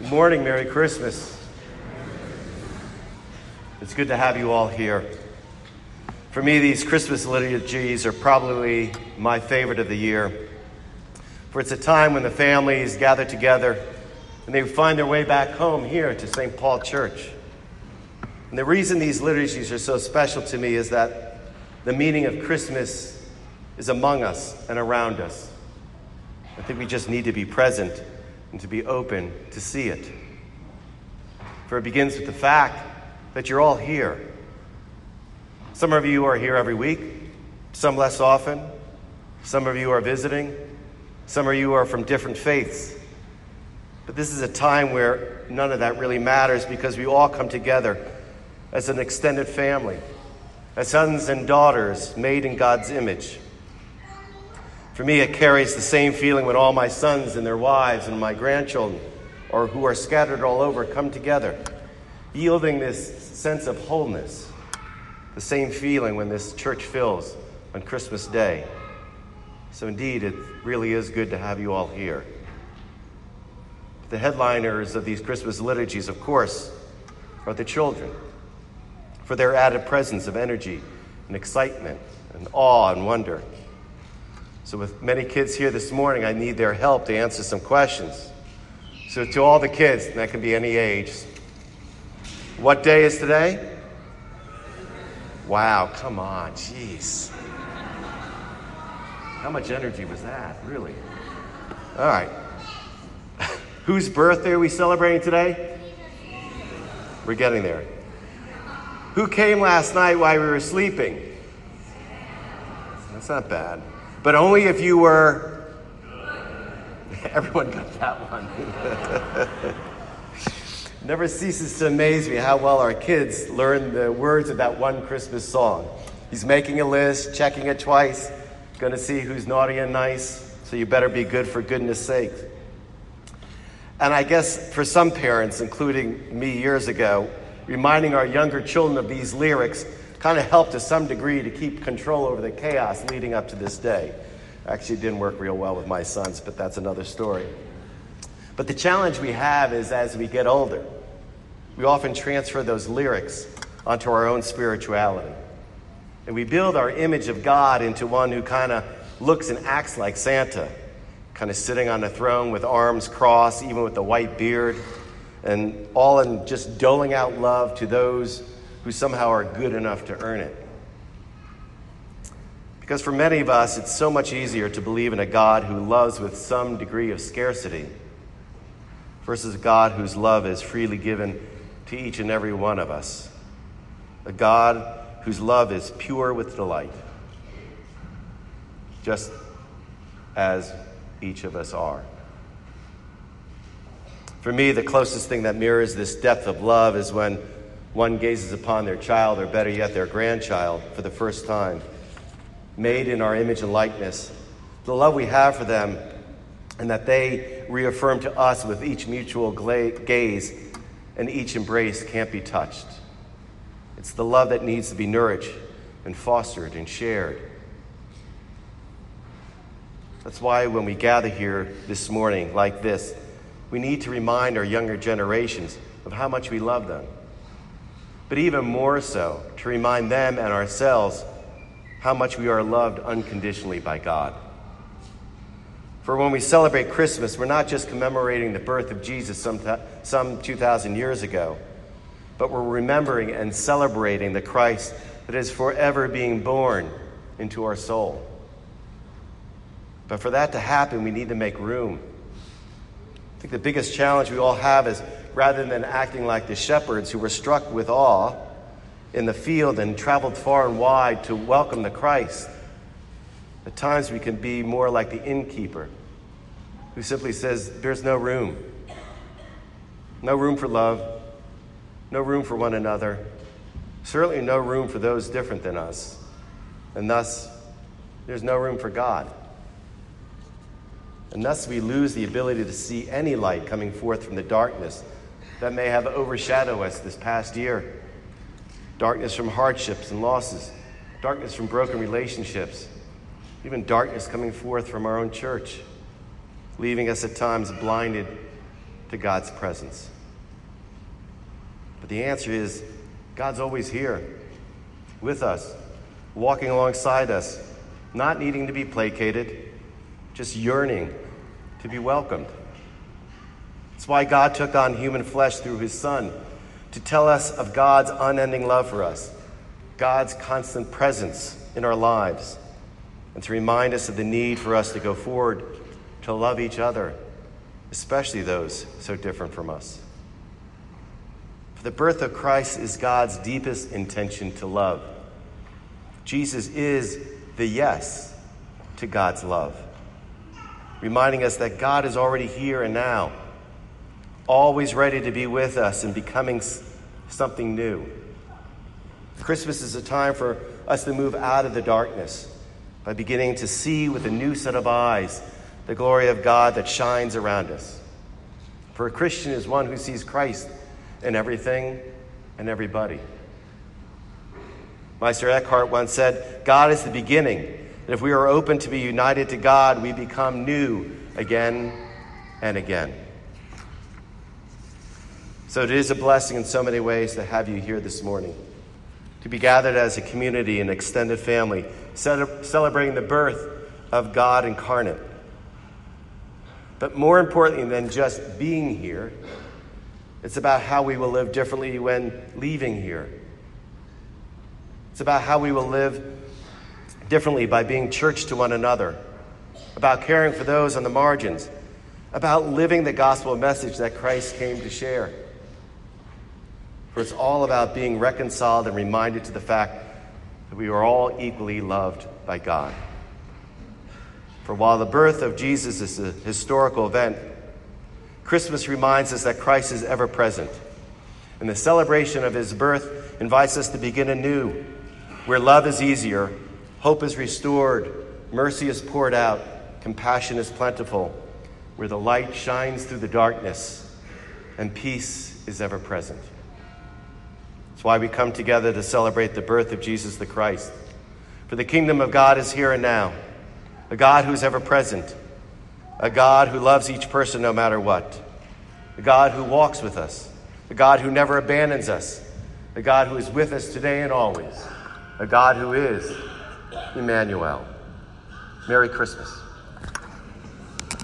Good morning, Merry Christmas. It's good to have you all here. For me, these Christmas liturgies are probably my favorite of the year. For it's a time when the families gather together and they find their way back home here to St. Paul Church. And the reason these liturgies are so special to me is that the meaning of Christmas is among us and around us. I think we just need to be present and to be open to see it. For it begins with the fact that you're all here. Some of you are here every week, some less often. Some of you are visiting, some of you are from different faiths. But this is a time where none of that really matters because we all come together as an extended family, as sons and daughters made in God's image. For me, it carries the same feeling when all my sons and their wives and my grandchildren, or who are scattered all over, come together, yielding this sense of wholeness. The same feeling when this church fills on Christmas Day. So, indeed, it really is good to have you all here. The headliners of these Christmas liturgies, of course, are the children, for their added presence of energy and excitement and awe and wonder. So, with many kids here this morning, I need their help to answer some questions. So, to all the kids, and that can be any age, what day is today? Wow, come on, jeez. How much energy was that, really? All right. Whose birthday are we celebrating today? We're getting there. Who came last night while we were sleeping? That's not bad. But only if you were. Everyone got that one. Never ceases to amaze me how well our kids learn the words of that one Christmas song. He's making a list, checking it twice, to see who's naughty and nice, so you better be good for goodness sake. And I guess for some parents, including me years ago, reminding our younger children of these lyrics kind of helped to some degree to keep control over the chaos leading up to this day. Actually, it didn't work real well with my sons, but that's another story. But the challenge we have is as we get older, we often transfer those lyrics onto our own spirituality. And we build our image of God into one who kind of looks and acts like Santa, kind of sitting on a throne with arms crossed, even with the white beard, and all in just doling out love to those who somehow are good enough to earn it. Because for many of us, it's so much easier to believe in a God who loves with some degree of scarcity versus a God whose love is freely given to each and every one of us. A God whose love is pure with delight, just as each of us are. For me, the closest thing that mirrors this depth of love is when one gazes upon their child, or better yet, their grandchild, for the first time, made in our image and likeness. The love we have for them, and that they reaffirm to us with each mutual gaze and each embrace can't be touched. It's the love that needs to be nourished and fostered and shared. That's why when we gather here this morning like this, we need to remind our younger generations of how much we love them but even more so, to remind them and ourselves how much we are loved unconditionally by God. For when we celebrate Christmas, we're not just commemorating the birth of Jesus some, some 2,000 years ago, but we're remembering and celebrating the Christ that is forever being born into our soul. But for that to happen, we need to make room. I think the biggest challenge we all have is rather than acting like the shepherds who were struck with awe in the field and traveled far and wide to welcome the Christ. At times we can be more like the innkeeper who simply says, There's no room. No room for love, no room for one another, certainly no room for those different than us. And thus, there's no room for God. And thus, we lose the ability to see any light coming forth from the darkness that may have overshadowed us this past year darkness from hardships and losses, darkness from broken relationships, even darkness coming forth from our own church, leaving us at times blinded to God's presence? But the answer is God's always here with us, walking alongside us, not needing to be placated, just yearning to be welcomed. It's why God took on human flesh through his Son to tell us of God's unending love for us, God's constant presence in our lives, and to remind us of the need for us to go forward to love each other, especially those so different from us. For the birth of Christ is God's deepest intention to love. Jesus is the yes to God's love, reminding us that God is already here and now, always ready to be with us and becoming something new. Christmas is a time for us to move out of the darkness by beginning to see with a new set of eyes the glory of God that shines around us. For a Christian is one who sees Christ in everything and everybody. Meister Eckhart once said, God is the beginning. And if we are open to be united to God, we become new again and again. So it is a blessing in so many ways to have you here this morning, to be gathered as a community and extended family, celebrating the birth of God incarnate. But more importantly than just being here, it's about how we will live differently when leaving here. It's about how we will live differently by being church to one another, about caring for those on the margins, about living the gospel message that Christ came to share. For it's all about being reconciled and reminded to the fact that we are all equally loved by God. For while the birth of Jesus is a historical event, Christmas reminds us that Christ is ever present. And the celebration of his birth invites us to begin anew, where love is easier, hope is restored, mercy is poured out, compassion is plentiful, where the light shines through the darkness, and peace is ever present. That's why we come together to celebrate the birth of Jesus the Christ. For the kingdom of God is here and now, a God who is ever present a God who loves each person no matter what, a God who walks with us, a God who never abandons us, a God who is with us today and always, a God who is Emmanuel. Merry Christmas.